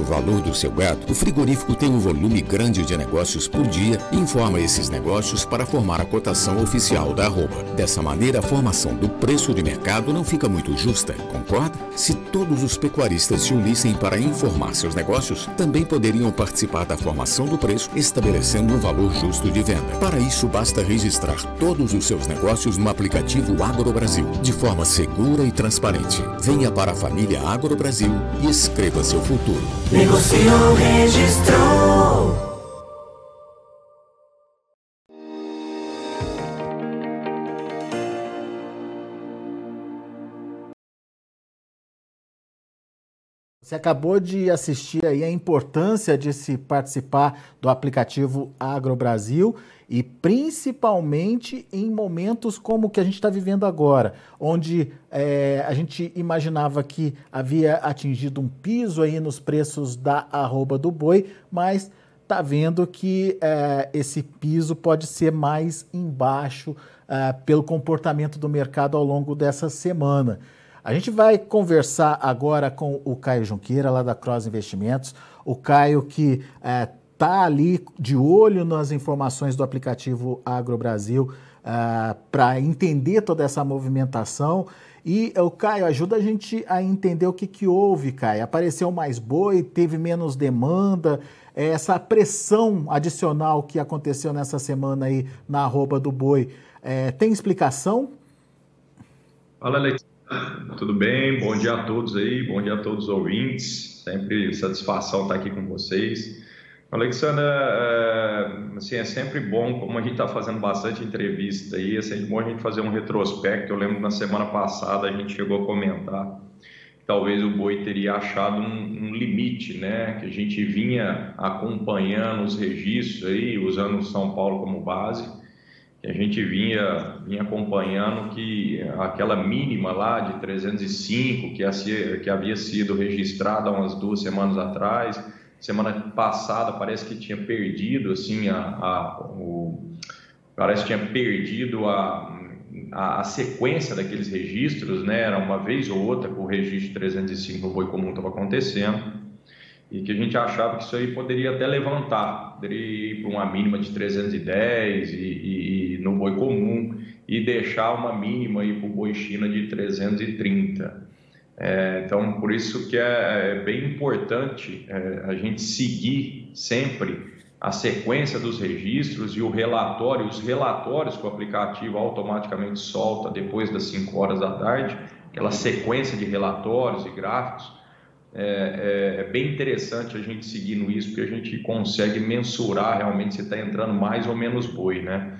o valor do seu gado, o frigorífico tem um volume grande de negócios por dia e informa esses negócios para formar a cotação oficial da arroba. Dessa maneira, a formação do preço de mercado não fica muito justa, concorda? Se todos os pecuaristas se unissem para informar seus negócios, também poderiam participar da formação do preço, estabelecendo um valor justo de venda. Para isso, basta registrar todos os seus negócios no aplicativo Agro Brasil, de forma segura e transparente. Venha para a família Agro Brasil e escreva seu futuro. Negociou, registrou. Você acabou de assistir aí a importância de se participar do aplicativo Agro Brasil e principalmente em momentos como o que a gente está vivendo agora, onde é, a gente imaginava que havia atingido um piso aí nos preços da arroba do boi, mas está vendo que é, esse piso pode ser mais embaixo é, pelo comportamento do mercado ao longo dessa semana. A gente vai conversar agora com o Caio Junqueira, lá da Cross Investimentos. O Caio que está é, tá ali de olho nas informações do aplicativo Agro Brasil é, para entender toda essa movimentação. E o Caio ajuda a gente a entender o que, que houve, Caio. Apareceu mais boi, teve menos demanda, é, essa pressão adicional que aconteceu nessa semana aí na arroba do boi. É, tem explicação? Fala, Leite. Tudo bem? Bom dia a todos aí, bom dia a todos os ouvintes. Sempre satisfação estar aqui com vocês. Alexandra, é, assim, é sempre bom, como a gente está fazendo bastante entrevista aí, é sempre bom a gente fazer um retrospecto. Eu lembro que na semana passada a gente chegou a comentar que talvez o boi teria achado um, um limite, né? Que a gente vinha acompanhando os registros aí, usando São Paulo como base que a gente vinha, vinha acompanhando que aquela mínima lá de 305 que, que havia sido registrada umas duas semanas atrás, semana passada parece que tinha perdido assim a, a o, parece que tinha perdido a, a, a, sequência daqueles registros, né? Era uma vez ou outra que o registro 305 no boi comum estava acontecendo e que a gente achava que isso aí poderia até levantar, poderia ir para uma mínima de 310 e, e, e no boi comum e deixar uma mínima para o boi China de 330. É, então, por isso que é, é bem importante é, a gente seguir sempre a sequência dos registros e o relatório, os relatórios que o aplicativo automaticamente solta depois das 5 horas da tarde, aquela sequência de relatórios e gráficos, é, é, é, bem interessante a gente seguindo isso, porque a gente consegue mensurar realmente se está entrando mais ou menos boi, né?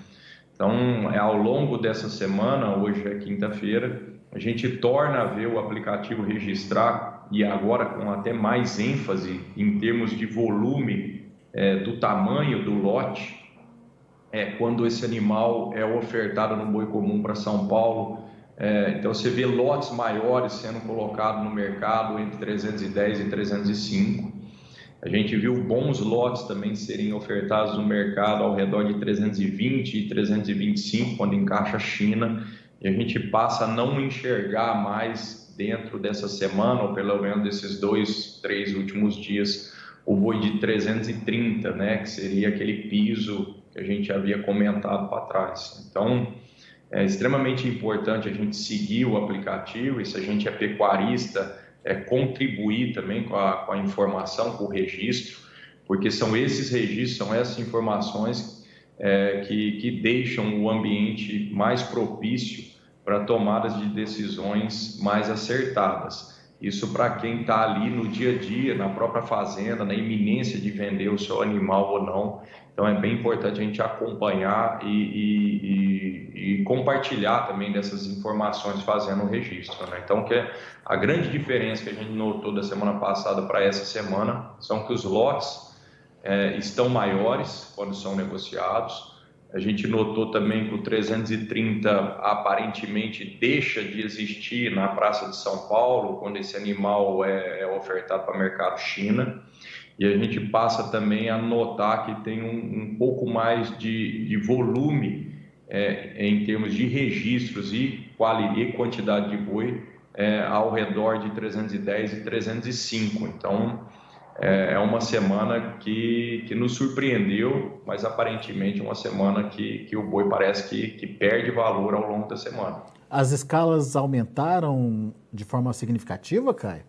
Então, é, ao longo dessa semana, hoje é quinta-feira, a gente torna a ver o aplicativo registrar, e agora com até mais ênfase em termos de volume é, do tamanho do lote, é, quando esse animal é ofertado no boi comum para São Paulo, é, então você vê lotes maiores sendo colocados no mercado entre 310 e 305. A gente viu bons lotes também serem ofertados no mercado ao redor de 320 e 325 quando encaixa a China. E a gente passa a não enxergar mais dentro dessa semana, ou pelo menos desses dois, três últimos dias, o boi de 330, né, que seria aquele piso que a gente havia comentado para trás. Então, é extremamente importante a gente seguir o aplicativo e se a gente é pecuarista, é, contribuir também com a, com a informação, com o registro, porque são esses registros, são essas informações é, que, que deixam o ambiente mais propício para tomadas de decisões mais acertadas. Isso para quem está ali no dia a dia, na própria fazenda, na iminência de vender o seu animal ou não. Então é bem importante a gente acompanhar e, e, e, e compartilhar também dessas informações fazendo o registro. Né? Então que a grande diferença que a gente notou da semana passada para essa semana são que os lotes é, estão maiores quando são negociados, a gente notou também que o 330 aparentemente deixa de existir na Praça de São Paulo, quando esse animal é, é ofertado para o mercado China. E a gente passa também a notar que tem um, um pouco mais de, de volume é, em termos de registros e, e quantidade de boi é, ao redor de 310 e 305. Então, é, é uma semana que, que nos surpreendeu, mas aparentemente uma semana que, que o boi parece que, que perde valor ao longo da semana. As escalas aumentaram de forma significativa, Caio?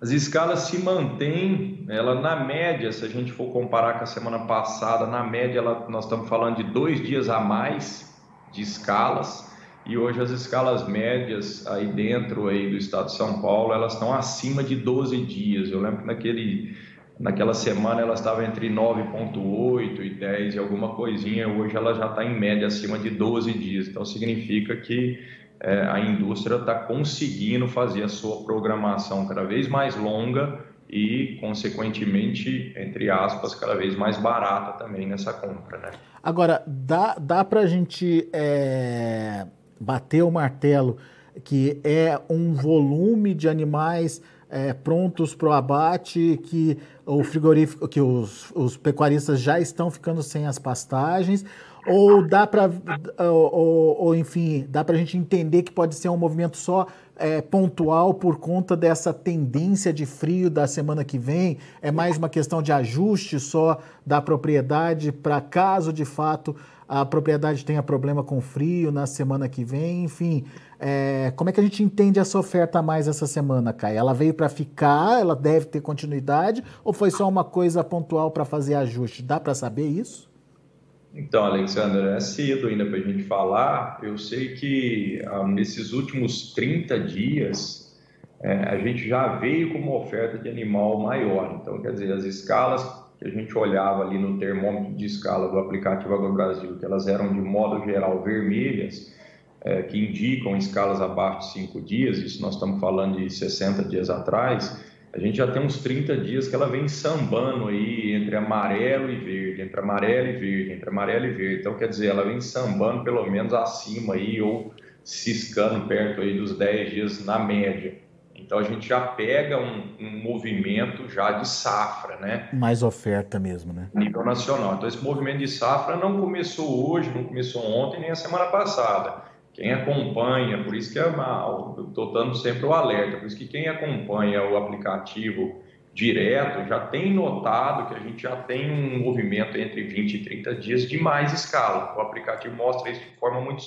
As escalas se mantêm, ela na média, se a gente for comparar com a semana passada, na média ela, nós estamos falando de dois dias a mais de escalas e hoje as escalas médias aí dentro aí do estado de São Paulo elas estão acima de 12 dias. Eu lembro que naquele naquela semana ela estava entre 9,8 e 10 e alguma coisinha, hoje ela já está em média acima de 12 dias. Então significa que é, a indústria está conseguindo fazer a sua programação cada vez mais longa e, consequentemente, entre aspas, cada vez mais barata também nessa compra. Né? Agora, dá, dá para a gente é, bater o martelo que é um volume de animais é, prontos para o abate, que o frigorífico, que os, os pecuaristas já estão ficando sem as pastagens, ou dá para, ou, ou, ou, enfim, dá para a gente entender que pode ser um movimento só é, pontual por conta dessa tendência de frio da semana que vem? É mais uma questão de ajuste só da propriedade para caso de fato a propriedade tenha problema com frio na semana que vem? Enfim, é, como é que a gente entende essa oferta mais essa semana, Kai? Ela veio para ficar, ela deve ter continuidade ou foi só uma coisa pontual para fazer ajuste? Dá para saber isso? Então, Alexandre, é cedo ainda para a gente falar. Eu sei que ah, nesses últimos 30 dias é, a gente já veio com uma oferta de animal maior. Então, quer dizer, as escalas que a gente olhava ali no termômetro de escala do aplicativo AgroBrasil, que elas eram de modo geral vermelhas, é, que indicam escalas abaixo de 5 dias, isso nós estamos falando de 60 dias atrás a gente já tem uns 30 dias que ela vem sambando aí entre amarelo e verde, entre amarelo e verde, entre amarelo e verde. Então, quer dizer, ela vem sambando pelo menos acima aí ou ciscando perto aí dos 10 dias na média. Então, a gente já pega um, um movimento já de safra, né? Mais oferta mesmo, né? Nível nacional. Então, esse movimento de safra não começou hoje, não começou ontem, nem a semana passada quem acompanha, por isso que é estou dando sempre o alerta, por isso que quem acompanha o aplicativo direto já tem notado que a gente já tem um movimento entre 20 e 30 dias de mais escala. O aplicativo mostra isso de forma muito,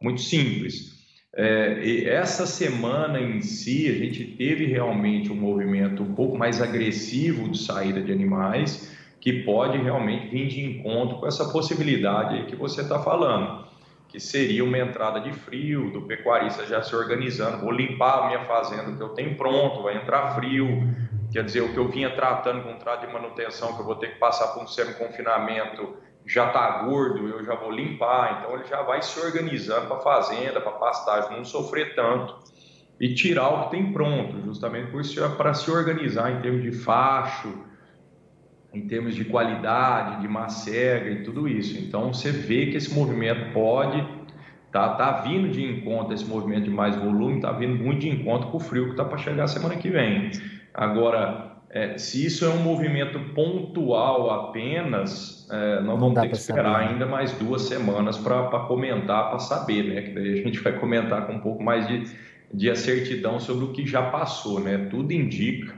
muito simples. É, e essa semana em si, a gente teve realmente um movimento um pouco mais agressivo de saída de animais, que pode realmente vir de encontro com essa possibilidade que você está falando que seria uma entrada de frio, do pecuarista já se organizando, vou limpar a minha fazenda que eu tenho pronto, vai entrar frio, quer dizer, o que eu vinha tratando, contrato de manutenção, que eu vou ter que passar por um semi-confinamento, já está gordo, eu já vou limpar, então ele já vai se organizando para a fazenda, para a pastagem, não sofrer tanto e tirar o que tem pronto, justamente por isso, para se organizar em termos de facho, em termos de qualidade, de macega e tudo isso. Então você vê que esse movimento pode tá tá vindo de encontro esse movimento de mais volume, tá vindo muito de encontro com o frio que está para chegar semana que vem. Agora, é, se isso é um movimento pontual apenas, é, nós vamos ter que esperar saber. Ainda mais duas semanas para comentar, para saber, né? Que daí a gente vai comentar com um pouco mais de, de acertidão sobre o que já passou, né? Tudo indica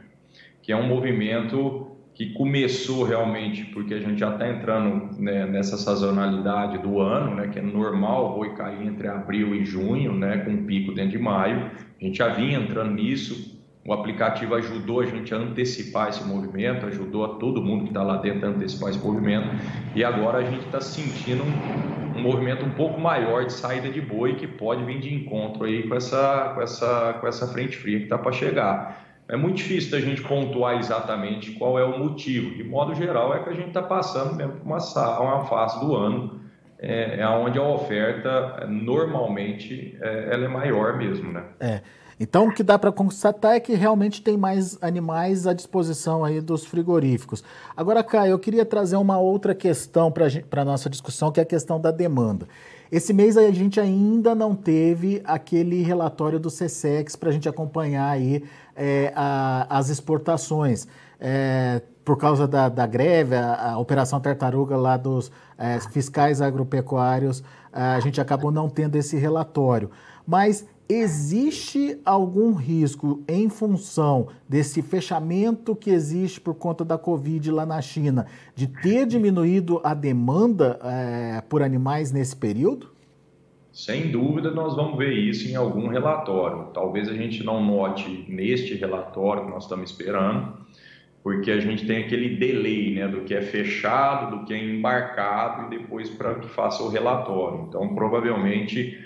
que é um movimento que começou realmente porque a gente já está entrando né, nessa sazonalidade do ano, né, que é normal o boi cair entre abril e junho, né, com um pico dentro de maio. A gente já vinha entrando nisso. O aplicativo ajudou a gente a antecipar esse movimento, ajudou a todo mundo que está lá dentro a antecipar esse movimento. E agora a gente está sentindo um, um, movimento um pouco maior de saída de boi que pode vir de encontro aí com essa, com essa, com essa frente fria que está para chegar. É muito difícil da gente pontuar exatamente qual é o motivo. De modo geral, é que a gente está passando mesmo por uma, uma fase do ano é, é onde a oferta normalmente é, ela é maior mesmo, né? É. Então, o que dá para constatar é que realmente tem mais animais à disposição aí dos frigoríficos. Agora, Caio, eu queria trazer uma outra questão para a nossa discussão, que é a questão da demanda. Esse mês a gente ainda não teve aquele relatório do CSEX para a gente acompanhar aí é, a, as exportações. É, por causa da, da greve, a, a, Operação Tartaruga lá dos é, fiscais agropecuários, a gente acabou não tendo esse relatório. Mas Existe algum risco em função desse fechamento que existe por conta da Covid lá na China, de ter diminuído a demanda é, por animais nesse período? Sem dúvida, nós vamos ver isso em algum relatório. Talvez a gente não note neste relatório que nós estamos esperando, porque a gente tem aquele delay né, do que é fechado, do que é embarcado e depois para que faça o relatório. Então, provavelmente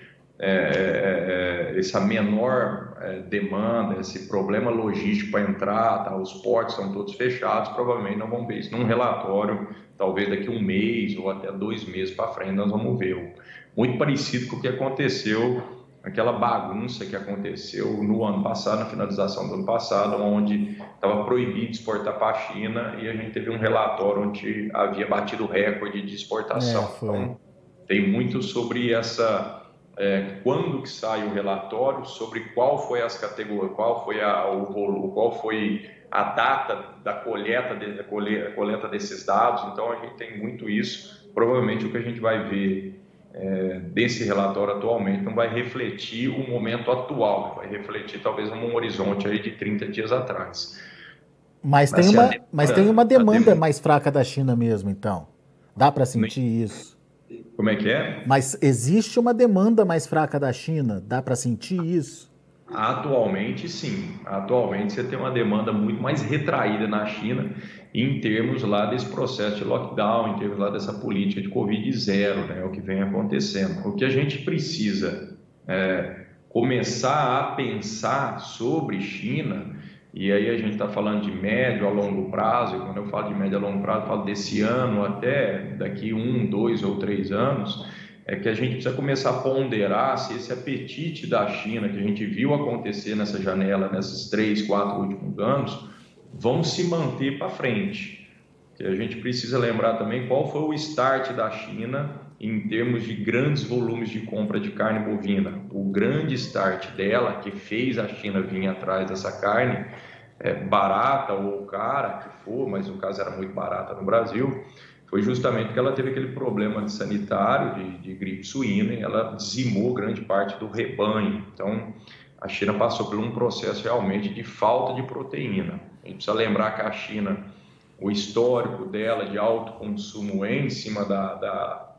é, é, é, essa menor é, demanda, esse problema logístico para entrar, tá, os portos estão todos fechados, provavelmente não vão ver isso num relatório, talvez daqui um mês ou até dois meses para frente nós vamos ver. Muito parecido com o que aconteceu, aquela bagunça que aconteceu no ano passado, na finalização do ano passado, onde estava proibido exportar para a China e a gente teve um relatório onde havia batido recorde de exportação. É, então, tem muito sobre essa é, quando que sai o relatório, sobre qual foi as categorias, qual foi a, o qual foi a data da coleta, de, da coleta desses dados. Então a gente tem muito isso. Provavelmente o que a gente vai ver é, desse relatório atualmente não vai refletir o momento atual, vai refletir talvez um horizonte aí de 30 dias atrás. Mas, mas tem, uma, demanda, mas tem uma demanda, demanda mais fraca da China mesmo, então. Dá para sentir isso. Como é que é? Mas existe uma demanda mais fraca da China? Dá para sentir isso? Atualmente, sim. Atualmente você tem uma demanda muito mais retraída na China em termos lá desse processo de lockdown, em termos lá dessa política de Covid zero, né? É o que vem acontecendo. O que a gente precisa é começar a pensar sobre China e aí a gente está falando de médio a longo prazo, e quando eu falo de médio a longo prazo, eu falo desse ano até daqui um, dois ou três anos, é que a gente precisa começar a ponderar se esse apetite da China que a gente viu acontecer nessa janela, nesses três, quatro últimos anos, vão se manter para frente. Que a gente precisa lembrar também qual foi o start da China em termos de grandes volumes de compra de carne bovina. O grande start dela, que fez a China vir atrás dessa carne, é, barata ou cara que for, mas no caso era muito barata no Brasil, foi justamente que ela teve aquele problema de sanitário, de, de gripe suína, e ela dizimou grande parte do rebanho. Então, a China passou por um processo realmente de falta de proteína. A gente precisa lembrar que a China, o histórico dela de alto consumo em cima da, da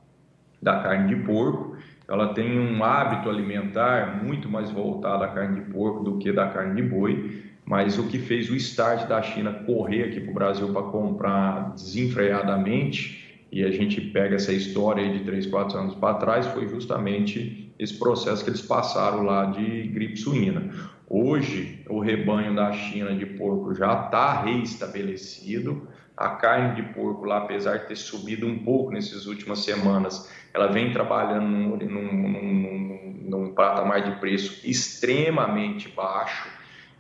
da carne de porco. Ela tem um hábito alimentar muito mais voltado à carne de porco do que da carne de boi. Mas o que fez o start da China correr aqui para o Brasil para comprar desenfreadamente, e a gente pega essa história de 3, 4 anos para trás, foi justamente esse processo que eles passaram lá de gripe suína. Hoje, o rebanho da China de porco já está reestabelecido. A carne de porco lá, apesar de ter subido um pouco nessas últimas semanas, ela vem trabalhando num, num, num, num patamar de preço extremamente baixo.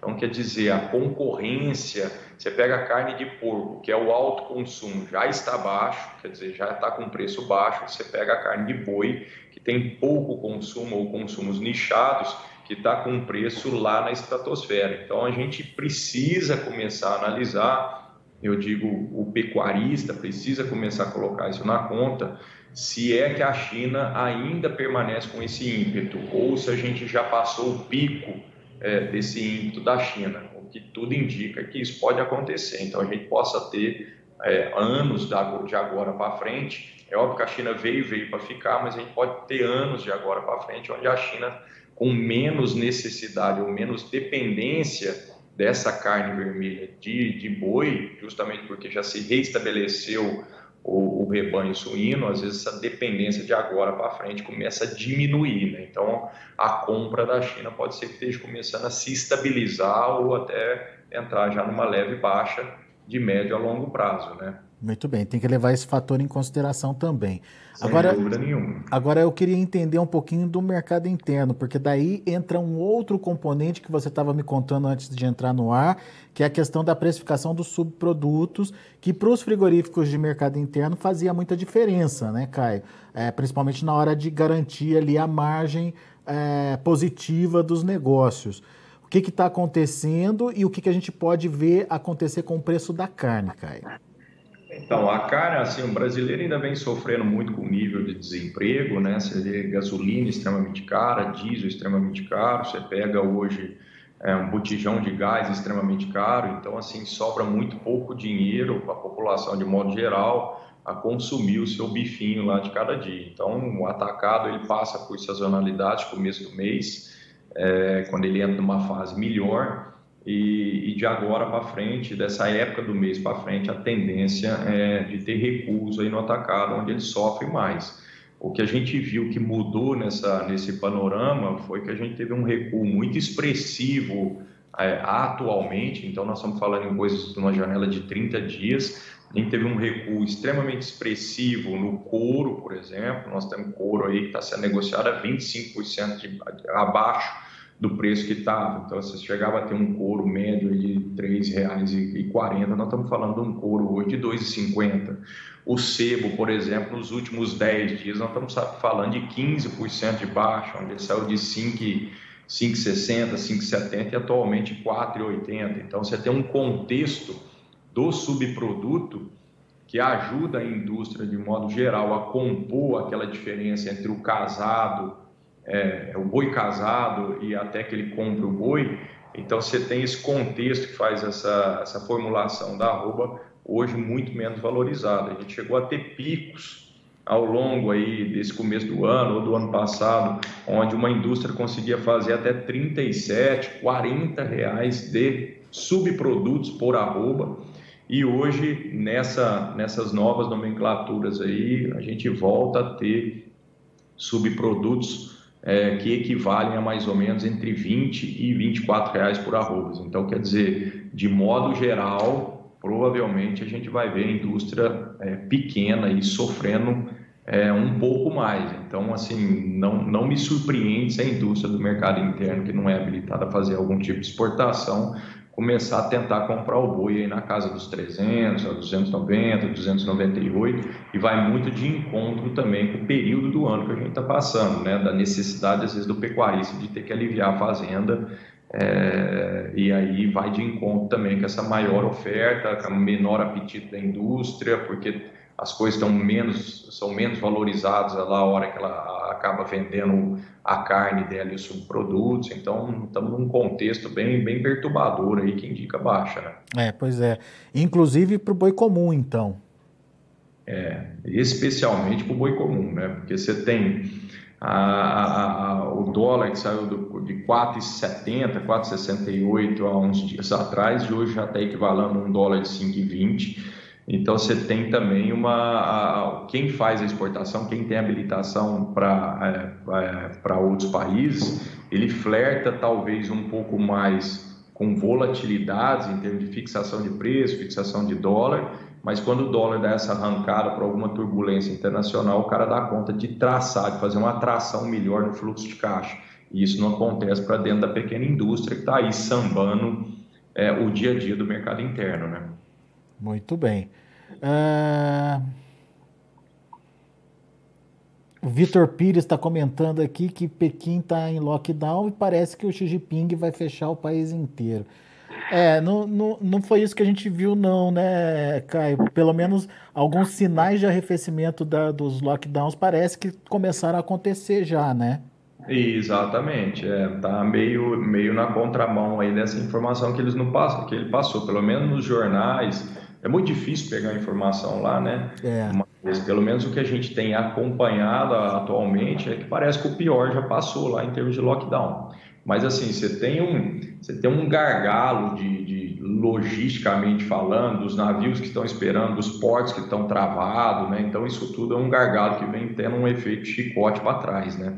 Então, quer dizer, a concorrência, você pega a carne de porco, que é o alto consumo, já está baixo, quer dizer, já está com preço baixo. Você pega a carne de boi, que tem pouco consumo ou consumos nichados, que está com preço lá na estratosfera. Então, a gente precisa começar a analisar, eu digo, o pecuarista precisa começar a colocar isso na conta, se é que a China ainda permanece com esse ímpeto ou se a gente já passou o pico é, desse ímpeto da China, o que tudo indica que isso pode acontecer. Então a gente possa ter é, anos de agora para frente. É óbvio que a China veio veio para ficar, mas a gente pode ter anos de agora para frente onde a China com menos necessidade ou menos dependência dessa carne vermelha de, de boi, justamente porque já se reestabeleceu o, o, rebanho suíno, às vezes essa dependência de agora para frente começa a diminuir. Né? Então, a compra da China pode ser que esteja começando a se estabilizar ou até entrar já numa leve baixa de médio a longo prazo. Né? Muito bem, tem que levar esse fator em consideração também. Sem agora, dúvida nenhuma. Agora eu queria entender um pouquinho do mercado interno, porque daí entra um outro componente que você estava me contando antes de entrar no ar, que é a questão da precificação dos subprodutos, que para os frigoríficos de mercado interno fazia muita diferença, né, Caio? É, principalmente na hora de garantir ali a margem é, positiva dos negócios. O que está acontecendo e o que, que a gente pode ver acontecer com o preço da carne, Caio? Então, a carne, assim, o brasileiro ainda vem sofrendo muito com o nível de desemprego, né? Você vê gasolina extremamente cara, diesel extremamente caro, você pega hoje é, um botijão de gás extremamente caro, então, assim, sobra muito pouco dinheiro para a população de modo geral a consumir o seu bifinho lá de cada dia. Então, o atacado, ele passa por sazonalidade, começo do mês, é, quando ele entra numa fase melhor, e, e de agora para frente, dessa época do mês para frente, a tendência é de ter recuos aí no atacado, onde ele sofre mais. O que a gente viu que mudou nessa, nesse panorama foi que a gente teve um recuo muito expressivo é, atualmente, então nós estamos falando em coisas de uma janela de 30 dias, a gente teve um recuo extremamente expressivo no couro, por exemplo, nós temos couro aí que está sendo negociado a 25% de, abaixo do preço que estava. Então, você chegava a ter um couro médio de R$ 3,40, nós estamos falando de um couro hoje de R$ 2,50. O sebo, por exemplo, nos últimos 10 dias, nós estamos falando de 15% de baixa, onde ele saiu de 5,60, 5,70 e atualmente 4,80. Então, você tem um contexto do subproduto que ajuda a indústria, de modo geral, a compor aquela diferença entre o casado é, é, o boi casado e até que ele compre o boi. Então você tem esse contexto que faz essa, essa formulação da arroba hoje muito menos valorizada. A gente chegou a ter picos ao longo aí desse começo do ano ou do ano passado, onde uma indústria conseguia fazer até 37, 40 reais de subprodutos por arroba. E hoje, nessa, nessas novas nomenclaturas aí, a gente volta a ter subprodutos é, que equivalem a mais ou menos entre 20 e 24 reais por arroz. Então, quer dizer, de modo geral, provavelmente a gente vai ver a indústria é, pequena e sofrendo é, um pouco mais. Então, assim, não, não me surpreende se a indústria do mercado interno, que não é habilitada a fazer algum tipo de exportação, começar a tentar comprar o boi aí na casa dos 300, 290, 298 e vai muito de encontro também com o período do ano que a gente está passando, né? Da necessidade às vezes do pecuarista de ter que aliviar a fazenda é, e aí vai de encontro também com essa maior oferta, com o menor apetite da indústria, porque as coisas estão menos, são menos valorizadas lá a hora que ela acaba vendendo a carne dela e os subprodutos. Então, estamos num contexto bem, bem perturbador aí que indica baixa, né? É, pois é. Inclusive para o boi comum, então. É, especialmente para o boi comum, né? Porque você tem o dólar que saiu do, de 4,70, 4,68 há uns dias atrás, e hoje já está equivalendo a um dólar de 5,20 então você tem também uma quem faz a exportação, quem tem habilitação para é, para outros países, ele flerta talvez um pouco mais com volatilidades em termos de fixação de preço, fixação de dólar, mas quando o dólar dá essa arrancada por alguma turbulência internacional, o cara dá conta de traçar, de fazer uma tração melhor no fluxo de caixa. E isso não acontece para dentro da pequena indústria que está aí sambando é, o dia a dia do mercado interno, né? Muito bem. Uh... O Vitor Pires está comentando aqui que Pequim está em lockdown e parece que o Xi Jinping vai fechar o país inteiro. É, não, não, não foi isso que a gente viu, não, né, Caio? Pelo menos alguns sinais de arrefecimento da, dos lockdowns parece que começaram a acontecer já, né? Exatamente, é, tá meio, meio na contramão aí dessa informação que eles não passam, que ele passou, pelo menos nos jornais. É muito difícil pegar a informação lá, né? É. Mas pelo menos o que a gente tem acompanhado atualmente é que parece que o pior já passou lá em termos de lockdown. Mas assim, você tem um, você tem um gargalo de, de logisticamente falando, dos navios que estão esperando, dos portos que estão travados, né? Então isso tudo é um gargalo que vem tendo um efeito chicote para trás, né?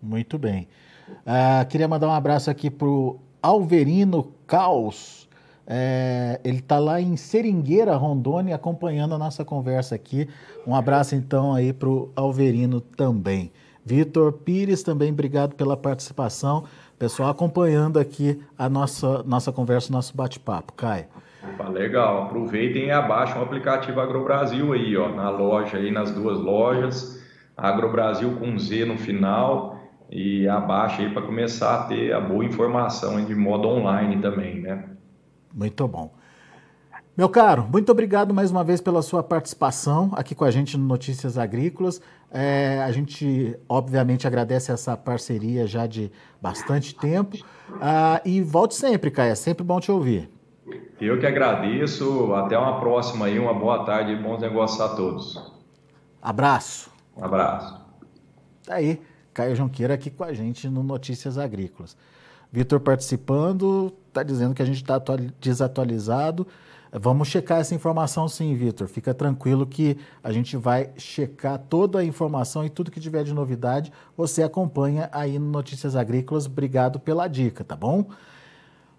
Muito bem. Uh, queria mandar um abraço aqui para o Alverino Caos. É, ele está lá em Seringueira, Rondônia, acompanhando a nossa conversa aqui. Um abraço então aí para o Alverino também. Vitor Pires, também obrigado pela participação. Pessoal acompanhando aqui a nossa, nossa conversa, nosso bate-papo. Caio. Opa, legal. Aproveitem e abaixem o aplicativo AgroBrasil aí, ó, na loja aí, nas duas lojas. AgroBrasil com Z no final e abaixa aí para começar a ter a boa informação de modo online também, né? Muito bom. Meu caro, muito obrigado mais uma vez pela sua participação aqui com a gente no Notícias Agrícolas. É, a gente, obviamente, agradece essa parceria já de bastante tempo. Ah, e volte sempre, Caio. É sempre bom te ouvir. Eu que agradeço. Até uma próxima aí. Uma boa tarde e bons negócios a todos. Abraço. Um abraço. Tá aí, Caio Jonqueira aqui com a gente no Notícias Agrícolas. Vitor participando, está dizendo que a gente está desatualizado. Vamos checar essa informação sim, Vitor. Fica tranquilo que a gente vai checar toda a informação e tudo que tiver de novidade, você acompanha aí no Notícias Agrícolas. Obrigado pela dica, tá bom?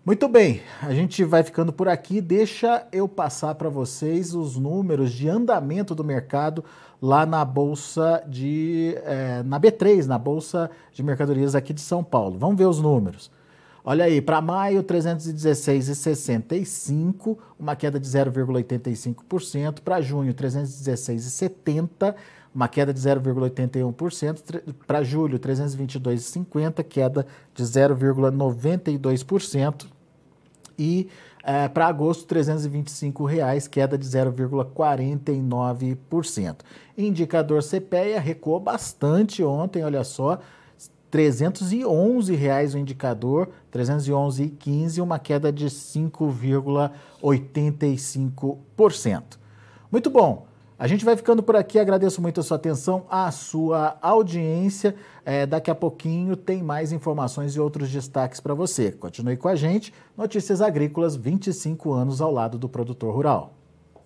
Muito bem, a gente vai ficando por aqui. Deixa eu passar para vocês os números de andamento do mercado lá na Bolsa de. É, na B3, na Bolsa de Mercadorias aqui de São Paulo. Vamos ver os números. Olha aí, para maio, 316,65, uma queda de 0,85%. Para junho, 316,70, uma queda de 0,81%. Para julho, 322,50, queda de 0,92%. E é, para agosto, R$ 325,00, queda de 0,49%. Indicador CPEA recuou bastante ontem, olha só, 311 reais o indicador, 311,15, uma queda de 5,85%. Muito bom. A gente vai ficando por aqui. Agradeço muito a sua atenção, a sua audiência. É, daqui a pouquinho tem mais informações e outros destaques para você. Continue com a gente. Notícias Agrícolas, 25 anos ao lado do produtor rural.